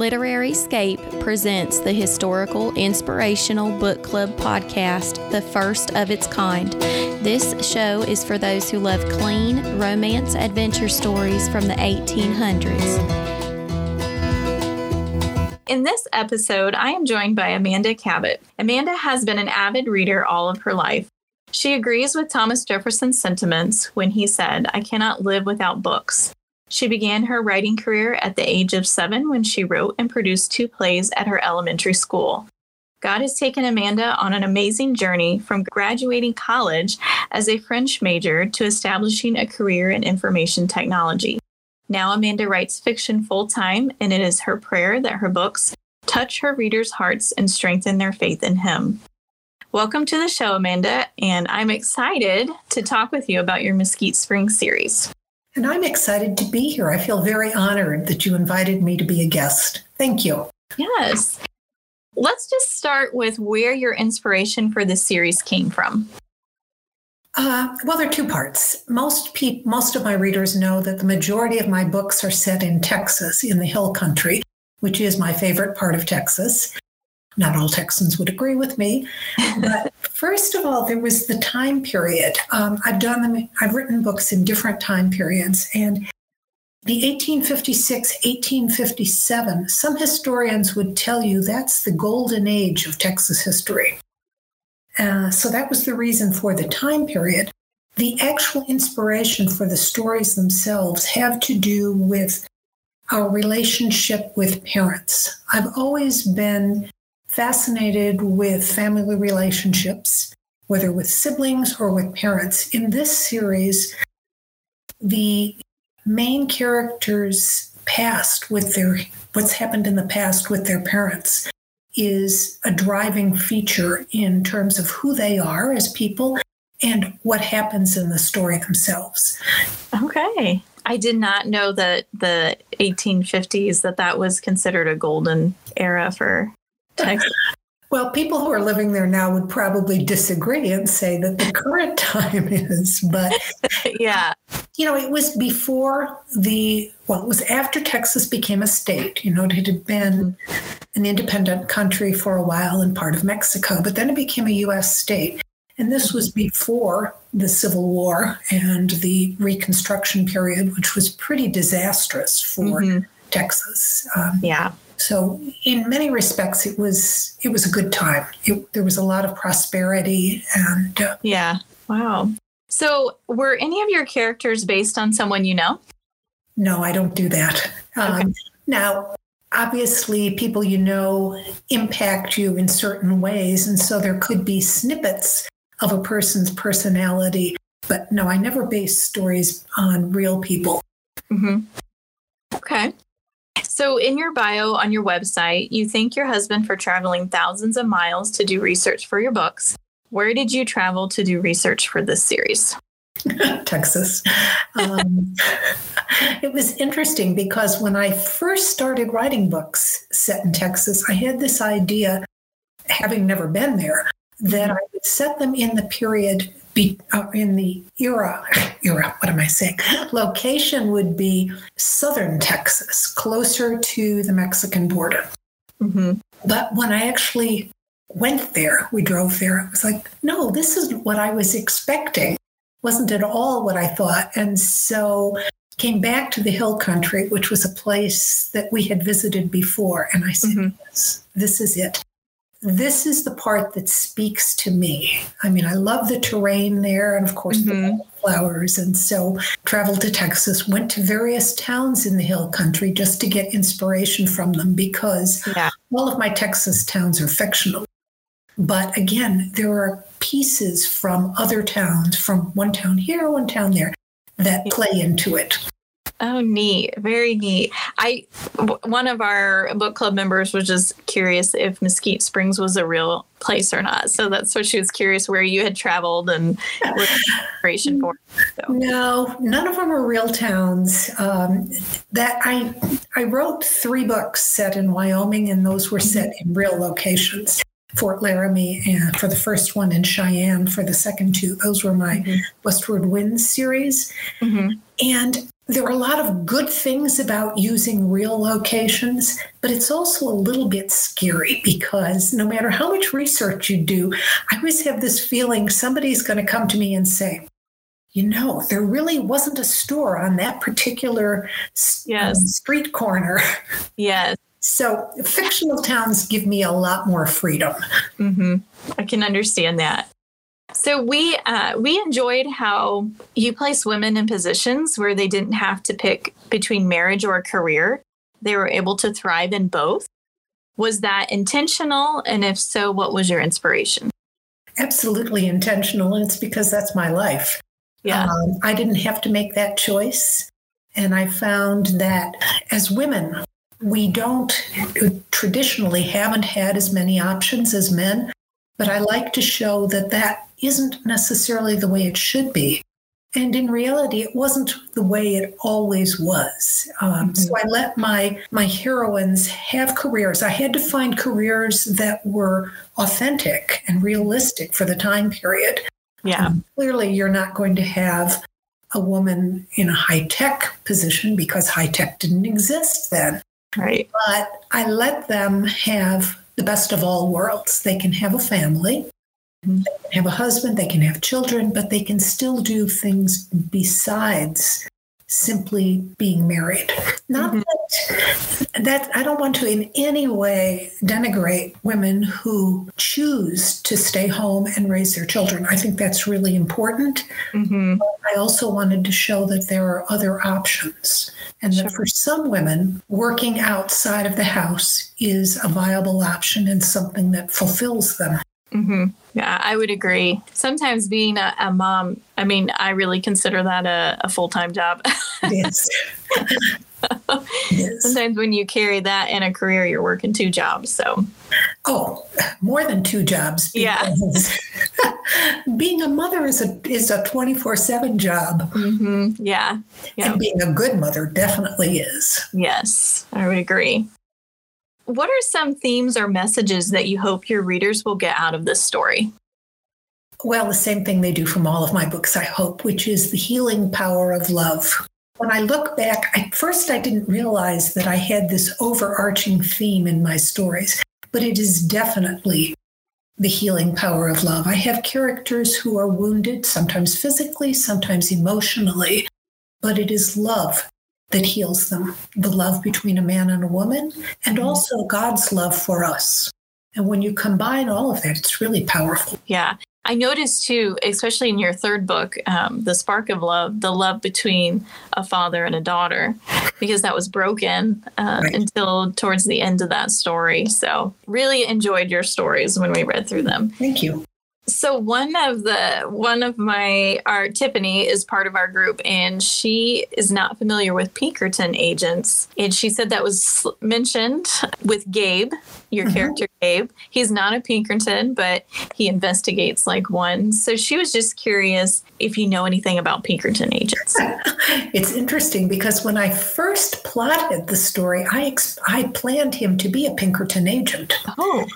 Literary Scape presents the historical inspirational book club podcast, the first of its kind. This show is for those who love clean romance adventure stories from the 1800s. In this episode, I am joined by Amanda Cabot. Amanda has been an avid reader all of her life. She agrees with Thomas Jefferson's sentiments when he said, I cannot live without books. She began her writing career at the age of seven when she wrote and produced two plays at her elementary school. God has taken Amanda on an amazing journey from graduating college as a French major to establishing a career in information technology. Now, Amanda writes fiction full time, and it is her prayer that her books touch her readers' hearts and strengthen their faith in Him. Welcome to the show, Amanda, and I'm excited to talk with you about your Mesquite Springs series. And I'm excited to be here. I feel very honored that you invited me to be a guest. Thank you. Yes. Let's just start with where your inspiration for this series came from. Uh, well, there are two parts. Most people, most of my readers know that the majority of my books are set in Texas, in the Hill Country, which is my favorite part of Texas. Not all Texans would agree with me, but first of all, there was the time period. Um, I've done them. I've written books in different time periods, and the 1856, 1857. Some historians would tell you that's the golden age of Texas history. Uh, so that was the reason for the time period. The actual inspiration for the stories themselves have to do with our relationship with parents. I've always been fascinated with family relationships, whether with siblings or with parents. In this series, the main characters' past with their what's happened in the past with their parents is a driving feature in terms of who they are as people and what happens in the story themselves. Okay. I did not know that the 1850s that that was considered a golden era for Texas. Well, people who are living there now would probably disagree and say that the current time is, but yeah. You know, it was before the, well, it was after Texas became a state. You know, it had been an independent country for a while and part of Mexico, but then it became a U.S. state. And this was before the Civil War and the Reconstruction period, which was pretty disastrous for mm-hmm. Texas. Um, yeah. So in many respects, it was it was a good time. It, there was a lot of prosperity and uh, yeah. Wow. So were any of your characters based on someone you know? No, I don't do that. Okay. Um, now, obviously, people you know impact you in certain ways, and so there could be snippets of a person's personality. But no, I never base stories on real people. Mm-hmm. Okay. So, in your bio on your website, you thank your husband for traveling thousands of miles to do research for your books. Where did you travel to do research for this series? Texas. Um, it was interesting because when I first started writing books set in Texas, I had this idea, having never been there, that I would set them in the period be uh, in the era era what am i saying? Location would be southern texas closer to the mexican border. Mm-hmm. but when i actually went there we drove there i was like no this isn't what i was expecting. Wasn't at all what i thought. And so came back to the hill country which was a place that we had visited before and i said mm-hmm. yes, this is it this is the part that speaks to me. I mean, I love the terrain there and, of course, mm-hmm. the flowers. And so traveled to Texas, went to various towns in the hill country just to get inspiration from them because yeah. all of my Texas towns are fictional. But again, there are pieces from other towns, from one town here, one town there, that play into it. Oh, neat. Very neat. I one of our book club members was just curious if Mesquite Springs was a real place or not. So that's what she was curious where you had traveled and what inspiration for. So. No, none of them are real towns. Um, that I I wrote three books set in Wyoming, and those were set in real locations. Fort Laramie and for the first one in Cheyenne for the second two. Those were my mm-hmm. Westward Winds series. Mm-hmm. And there are a lot of good things about using real locations, but it's also a little bit scary because no matter how much research you do, I always have this feeling somebody's going to come to me and say, you know, there really wasn't a store on that particular yes. um, street corner. Yes. So fictional towns give me a lot more freedom. Mm-hmm. I can understand that. So we uh, we enjoyed how you place women in positions where they didn't have to pick between marriage or a career. They were able to thrive in both. Was that intentional? And if so, what was your inspiration? Absolutely intentional. It's because that's my life. Yeah. Um, I didn't have to make that choice. And I found that as women, we don't traditionally haven't had as many options as men. But I like to show that that isn't necessarily the way it should be. And in reality, it wasn't the way it always was. Um, mm-hmm. So I let my my heroines have careers. I had to find careers that were authentic and realistic for the time period. Yeah. Um, clearly, you're not going to have a woman in a high tech position because high tech didn't exist then. Right. But I let them have the best of all worlds. They can have a family, they can have a husband, they can have children, but they can still do things besides simply being married. Not mm-hmm. that, that I don't want to in any way denigrate women who choose to stay home and raise their children. I think that's really important. Mm-hmm. I also wanted to show that there are other options and sure. that for some women, working outside of the house is a viable option and something that fulfills them. Mm-hmm. Yeah, I would agree. Sometimes being a, a, mom, I mean, I really consider that a, a full time job. yes. yes. Sometimes when you carry that in a career, you're working two jobs. So, oh, more than two jobs. Yeah. being a mother is a is a twenty four seven job. Mm-hmm. Yeah. yeah. And being a good mother definitely is. Yes, I would agree. What are some themes or messages that you hope your readers will get out of this story? Well, the same thing they do from all of my books, I hope, which is the healing power of love. When I look back, at first I didn't realize that I had this overarching theme in my stories, but it is definitely the healing power of love. I have characters who are wounded, sometimes physically, sometimes emotionally, but it is love that heals them the love between a man and a woman, and mm-hmm. also God's love for us. And when you combine all of that, it's really powerful. Yeah. I noticed too, especially in your third book, um, The Spark of Love, the love between a father and a daughter, because that was broken uh, right. until towards the end of that story. So, really enjoyed your stories when we read through them. Thank you. So one of the one of my our Tiffany is part of our group and she is not familiar with Pinkerton agents and she said that was mentioned with Gabe, your mm-hmm. character Gabe. He's not a Pinkerton, but he investigates like one. So she was just curious if you know anything about Pinkerton agents. it's interesting because when I first plotted the story, I ex- I planned him to be a Pinkerton agent. Oh.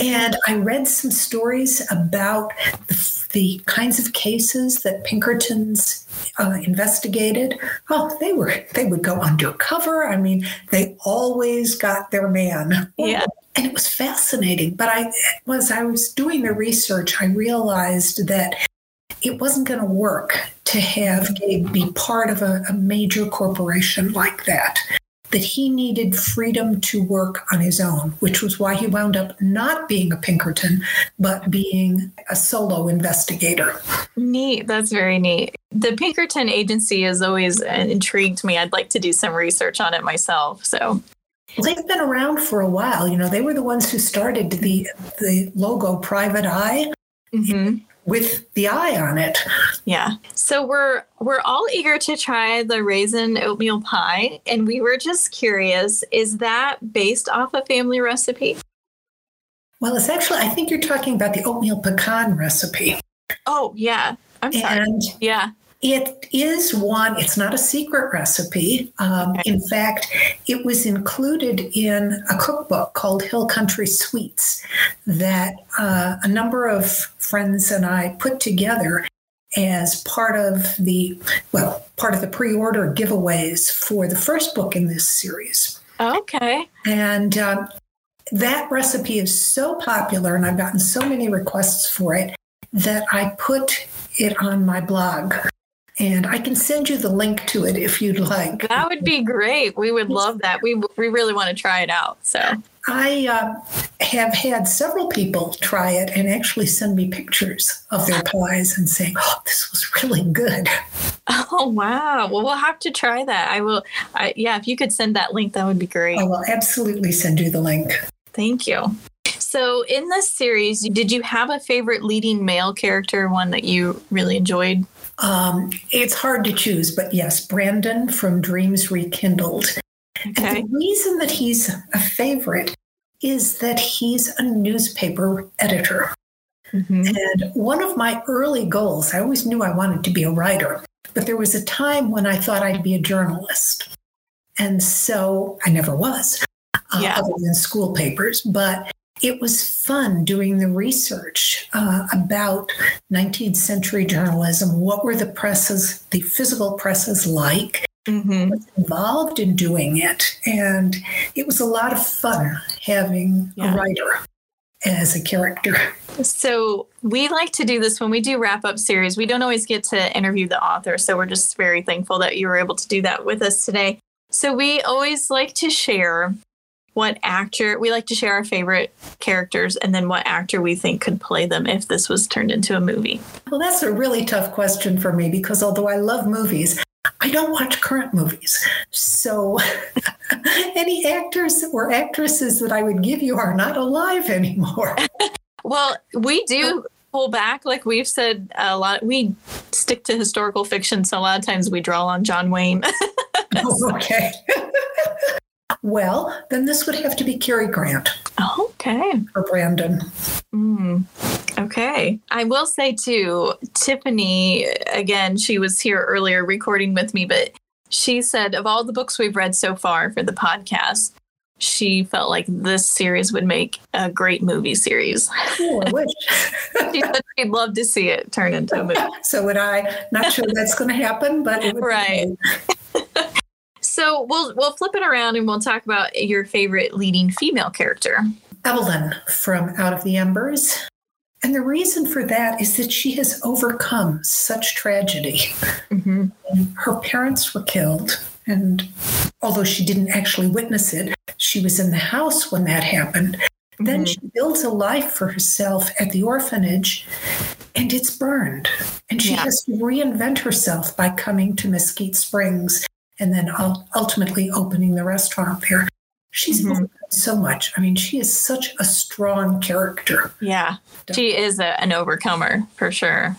And I read some stories about the, the kinds of cases that Pinkertons uh, investigated. Oh, they were they would go undercover. I mean, they always got their man. Yeah. And it was fascinating. But I was I was doing the research, I realized that it wasn't going to work to have Gabe be part of a, a major corporation like that that he needed freedom to work on his own, which was why he wound up not being a Pinkerton, but being a solo investigator. Neat. That's very neat. The Pinkerton agency has always intrigued me. I'd like to do some research on it myself. So well, they've been around for a while. You know, they were the ones who started the the logo Private Eye. Mm-hmm with the eye on it. Yeah. So we're we're all eager to try the raisin oatmeal pie and we were just curious is that based off a family recipe? Well, it's actually I think you're talking about the oatmeal pecan recipe. Oh, yeah. I'm sorry. And yeah. It is one, it's not a secret recipe. Um, okay. In fact, it was included in a cookbook called Hill Country Sweets that uh, a number of friends and I put together as part of the, well, part of the pre order giveaways for the first book in this series. Okay. And um, that recipe is so popular, and I've gotten so many requests for it that I put it on my blog. And I can send you the link to it if you'd like. That would be great. We would love that. We, we really want to try it out. So I uh, have had several people try it and actually send me pictures of their pies and saying, "Oh, this was really good." Oh wow! Well, we'll have to try that. I will. I, yeah, if you could send that link, that would be great. I will absolutely send you the link. Thank you. So, in this series, did you have a favorite leading male character, one that you really enjoyed? Um, it's hard to choose, but yes, Brandon from Dreams Rekindled. Okay. And the reason that he's a favorite is that he's a newspaper editor. Mm-hmm. And one of my early goals, I always knew I wanted to be a writer, but there was a time when I thought I'd be a journalist. And so I never was, uh, other than school papers. But it was fun doing the research uh, about 19th century journalism. What were the presses, the physical presses like? Mm-hmm. involved in doing it. And it was a lot of fun having Yeah. a writer as a character. So we like to do this when we do wrap up series. We don't always get to interview the author, so we're just very thankful that you were able to do that with us today. So we always like to share what actor we like to share our favorite characters and then what actor we think could play them if this was turned into a movie. Well, that's a really tough question for me because although I love movies, I don't watch current movies. So any actors or actresses that I would give you are not alive anymore. Well, we do pull back like we've said a lot we stick to historical fiction so a lot of times we draw on John Wayne. okay. Well, then this would have to be Cary Grant okay. or Brandon. Mm, okay. I will say too, Tiffany, again, she was here earlier recording with me, but she said of all the books we've read so far for the podcast, she felt like this series would make a great movie series. Oh, I wish. She said she'd love to see it turn into a movie. so would I. Not sure that's going to happen, but it would be Right. So we'll we'll flip it around and we'll talk about your favorite leading female character. Evelyn from Out of the Embers. And the reason for that is that she has overcome such tragedy. Mm-hmm. Her parents were killed, and although she didn't actually witness it, she was in the house when that happened. Then she builds a life for herself at the orphanage, and it's burned. And she Yeah. has to reinvent herself by coming to Mesquite Springs and then ultimately opening the restaurant there. She's Mhm. so much. I mean, she is such a strong character. Yeah, she is a, an overcomer for sure.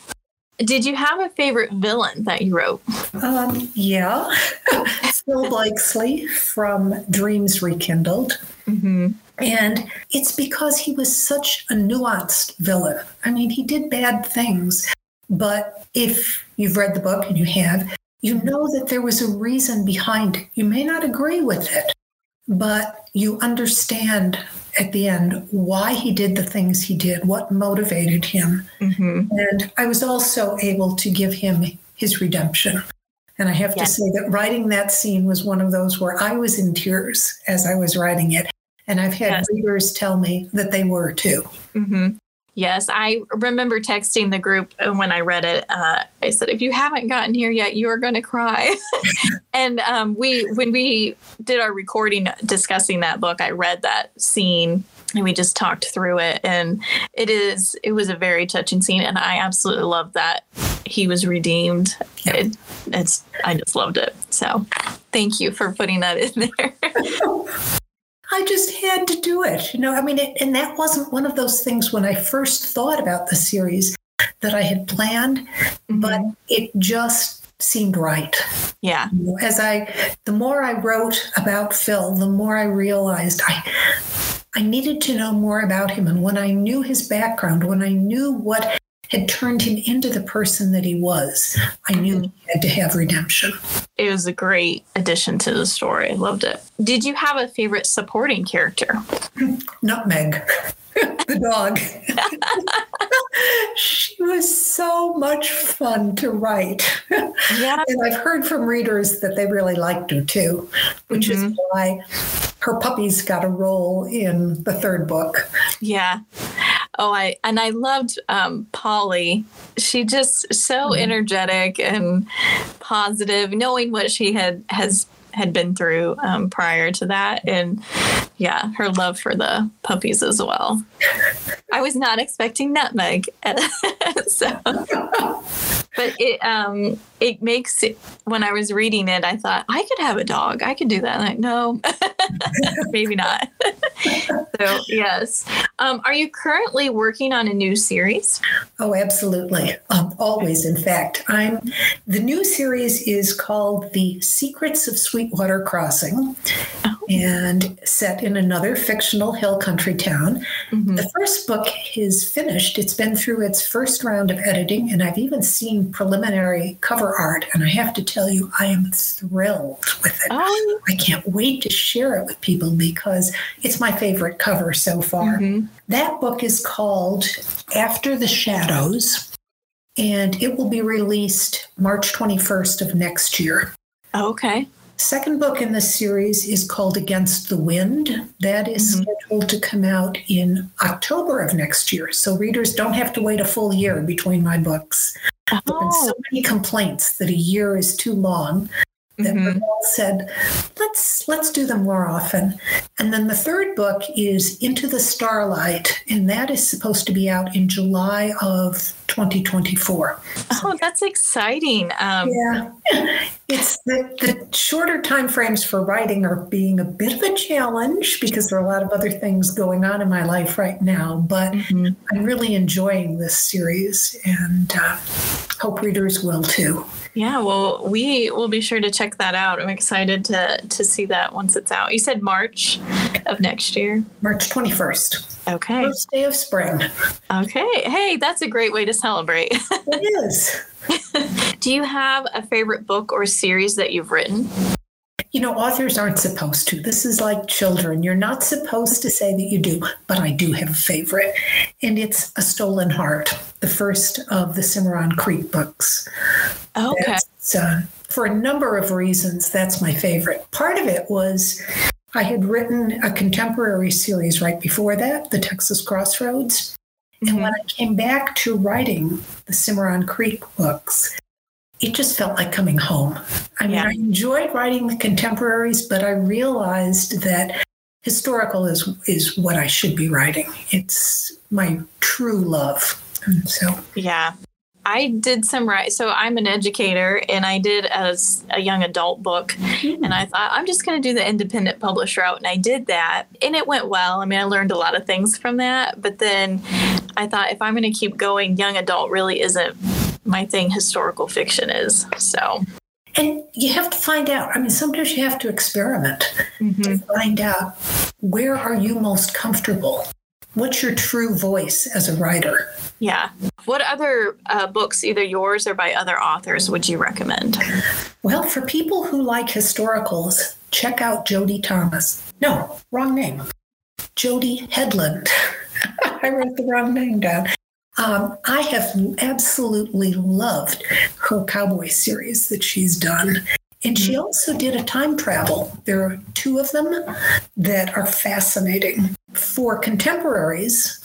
Did you have a favorite villain that you wrote? Um, yeah. Phil Blakesley from Dreams Rekindled. Mm-hmm. And it's because he was such a nuanced villain. I mean, he did bad things, but if you've read the book and you have, you know that there was a reason behind it. You may not agree with it, but you understand at the end why he did the things he did, what motivated him. Mm-hmm. And I was also able to give him his redemption. And I have Yeah. to say that writing that scene was one of those where I was in tears as I was writing it. And I've had Yes. readers tell me that they were too. Mm-hmm. Yes, I remember texting the group uh, when I read it. Uh, I said, "If you haven't gotten here yet, you are going to cry." and um, we, when we did our recording discussing that book, I read that scene and we just talked through it. And it is, it was a very touching scene, and I absolutely love that he was redeemed. It, it's, I just loved it. So, thank you for putting that in there. I just had to do it. You know, I mean, it, and that wasn't one of those things when I first thought about the series that I had planned, but Mhm. it just seemed right. yeah, As I, the more I wrote about Phil, the more I realized I, I needed to know more about him. And when I knew his background, when I knew what had turned him into the person that he was, I knew he had to have redemption. it was a great addition to the story. I loved it. Did you have a favorite supporting character? Nutmeg, the dog. she was so much fun to write. Yeah. and I've heard from readers that they really liked her too, which Mhm. is why her puppies got a role in the third book. Yeah. Oh, I and I loved um, Polly. She just so Mhm. energetic and positive, knowing what she had has had been through um, prior to that, and yeah, her love for the puppies as well. I was not expecting nutmeg, so but it um it makes it when I was reading it, I thought I could have a dog. I could do that. like, no, maybe not. so yes. Um, are you currently working on a new series? Oh, absolutely. Um, always, in fact. I'm the new series is called The Secrets of Sweetwater Crossing. And set in another fictional hill country town. Mhm. The first book is finished. It's been through its first round of editing, and I've even seen preliminary cover art. And I have to tell you, I am thrilled with it. Oh, I can't wait to share it with people because it's my favorite cover so far. mhm. That book is called After the Shadows, and it will be released March 21st of next year. okay. Second book in this series is called Against the Wind. That is Mhm. scheduled to come out in October of next year. So readers don't have to wait a full year between my books. There have been Oh, so many complaints that a year is too long that mhm. we've said, let's let's do them more often. And then the third book is Into the Starlight, and that is supposed to be out in July of 2024. oh, that's exciting. Um, Yeah. It's the, the shorter time frames for writing are being a bit of a challenge because there are a lot of other things going on in my life right now. But mhm. I'm really enjoying this series and uh, hope readers will too. Yeah, well, we will be sure to check that out. I'm excited to to see that once it's out. You said March of next year. March 21st, Okay. first day of spring. Okay. Hey, that's a great way to celebrate. It is. Do you have a favorite book or series that you've written? You know, authors aren't supposed to. This is like children. You're not supposed to say that you do, but I do have a favorite, and it's A Stolen Heart, the first of the Cimarron Creek books. Okay. That's, uh, for a number of reasons, that's my favorite. Part of it was I had written a contemporary series right before that, The Texas Crossroads. And Mhm. when I came back to writing the Cimarron Creek books, it just felt like coming home. I mean, Yeah. I enjoyed writing the contemporaries, but I realized that historical is is what I should be writing. It's my true love. And so Yeah. I did some right. So I'm an educator and I did as a young adult book. Hmm. And I thought, I'm just going to do the independent publish route. And I did that. And it went well. I mean, I learned a lot of things from that. But then I thought, if I'm going to keep going, young adult really isn't my thing, historical fiction is. So, and you have to find out. I mean, sometimes you have to experiment. to find out where are you most comfortable what's your true voice as a writer yeah. What other uh, books, either yours or by other authors, would you recommend? well for people who like historicals check out jody thomas no wrong name jody Hedlund i wrote the wrong name down um, I have absolutely loved her cowboy series that she's done. And she also did a time travel. There are two of them that are fascinating. For contemporaries,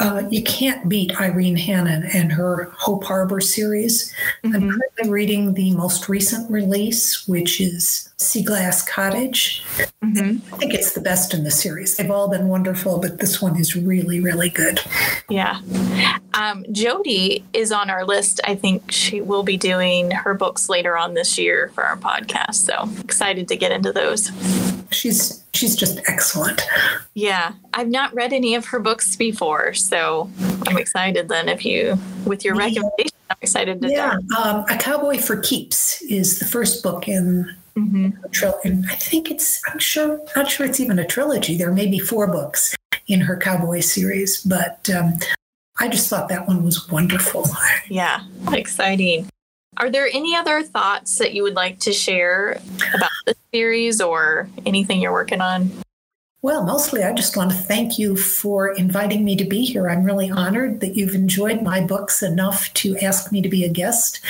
uh, you can't beat Irene Hannon and her Hope Harbor series. I'm Mhm. currently reading the most recent release, which is Sea Glass Cottage. Mhm. I think it's the best in the series. They've all been wonderful, but this one is really, really good. Yeah. Um, Jody is on our list. I think she will be doing her books later on this year for our podcast. So excited to get into those. She's she's just excellent. Yeah. I've not read any of her books before. So I'm excited then if you, with your recommendation, I'm excited to Yeah, um, A Cowboy for Keeps is the first book in hmm a trilogy. And I think it's, I'm sure, not sure it's even a trilogy. There may be four books in her Cowboy series, but um, I just thought that one was wonderful. Yeah. Exciting. Are there any other thoughts that you would like to share about the series or anything you're working on? Well, mostly I just want to thank you for inviting me to be here. I'm really honored that you've enjoyed my books enough to ask me to be a guest,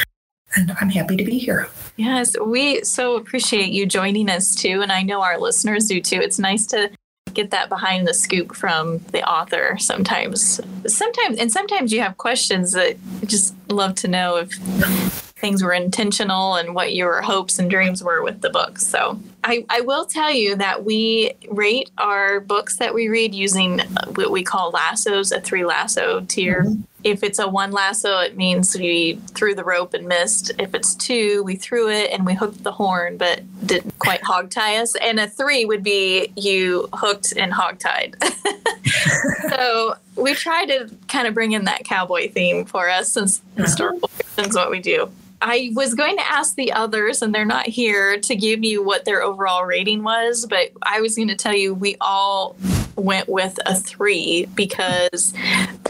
and I'm happy to be here. Yes, we so appreciate you joining us too, and I know our listeners do too. It's nice to get that behind the scoop from the author sometimes. Sometimes and sometimes you have questions that just love to know if things were intentional and what your hopes and dreams were with the book. So I, I will tell you that we rate our books that we read using what we call lassos, a three lasso tier. Mm-hmm. If it's a one lasso, it means we threw the rope and missed. If it's two, we threw it and we hooked the horn, but didn't quite hog tie us. And a three would be you hooked and hog tied. so we try to kind of bring in that cowboy theme for us since uh-huh. historical fiction is what we do. I was going to ask the others, and they're not here to give you what their overall rating was, but I was going to tell you we all went with a three because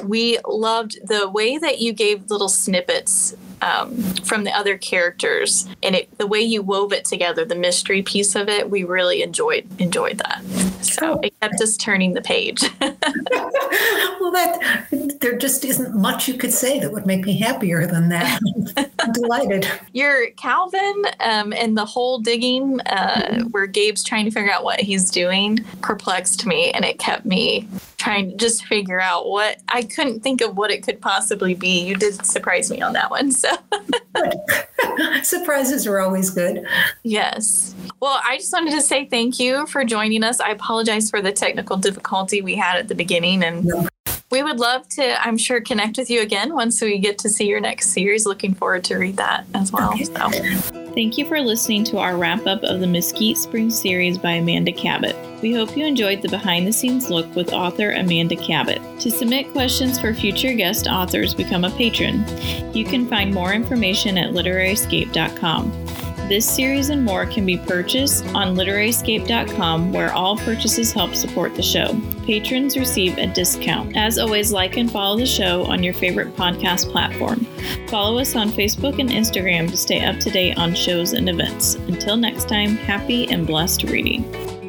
we loved the way that you gave little snippets um, from the other characters and it, the way you wove it together the mystery piece of it we really enjoyed enjoyed that so it kept us turning the page well that there just isn't much you could say that would make me happier than that i'm delighted your calvin um, and the whole digging uh, mm-hmm. where gabe's trying to figure out what he's doing perplexed me and it kept me trying to just figure out what I couldn't think of what it could possibly be. You did surprise me on that one. So surprises are always good. Yes. Well, I just wanted to say thank you for joining us. I apologize for the technical difficulty we had at the beginning and yeah. we would love to, I'm sure, connect with you again once we get to see your next series. Looking forward to read that as well. Okay. So. Thank you for listening to our wrap up of the Mesquite Spring series by Amanda Cabot. We hope you enjoyed the behind the scenes look with author Amanda Cabot. To submit questions for future guest authors, become a patron. You can find more information at literaryscape.com. This series and more can be purchased on literaryscape.com, where all purchases help support the show. Patrons receive a discount. As always, like and follow the show on your favorite podcast platform. Follow us on Facebook and Instagram to stay up to date on shows and events. Until next time, happy and blessed reading.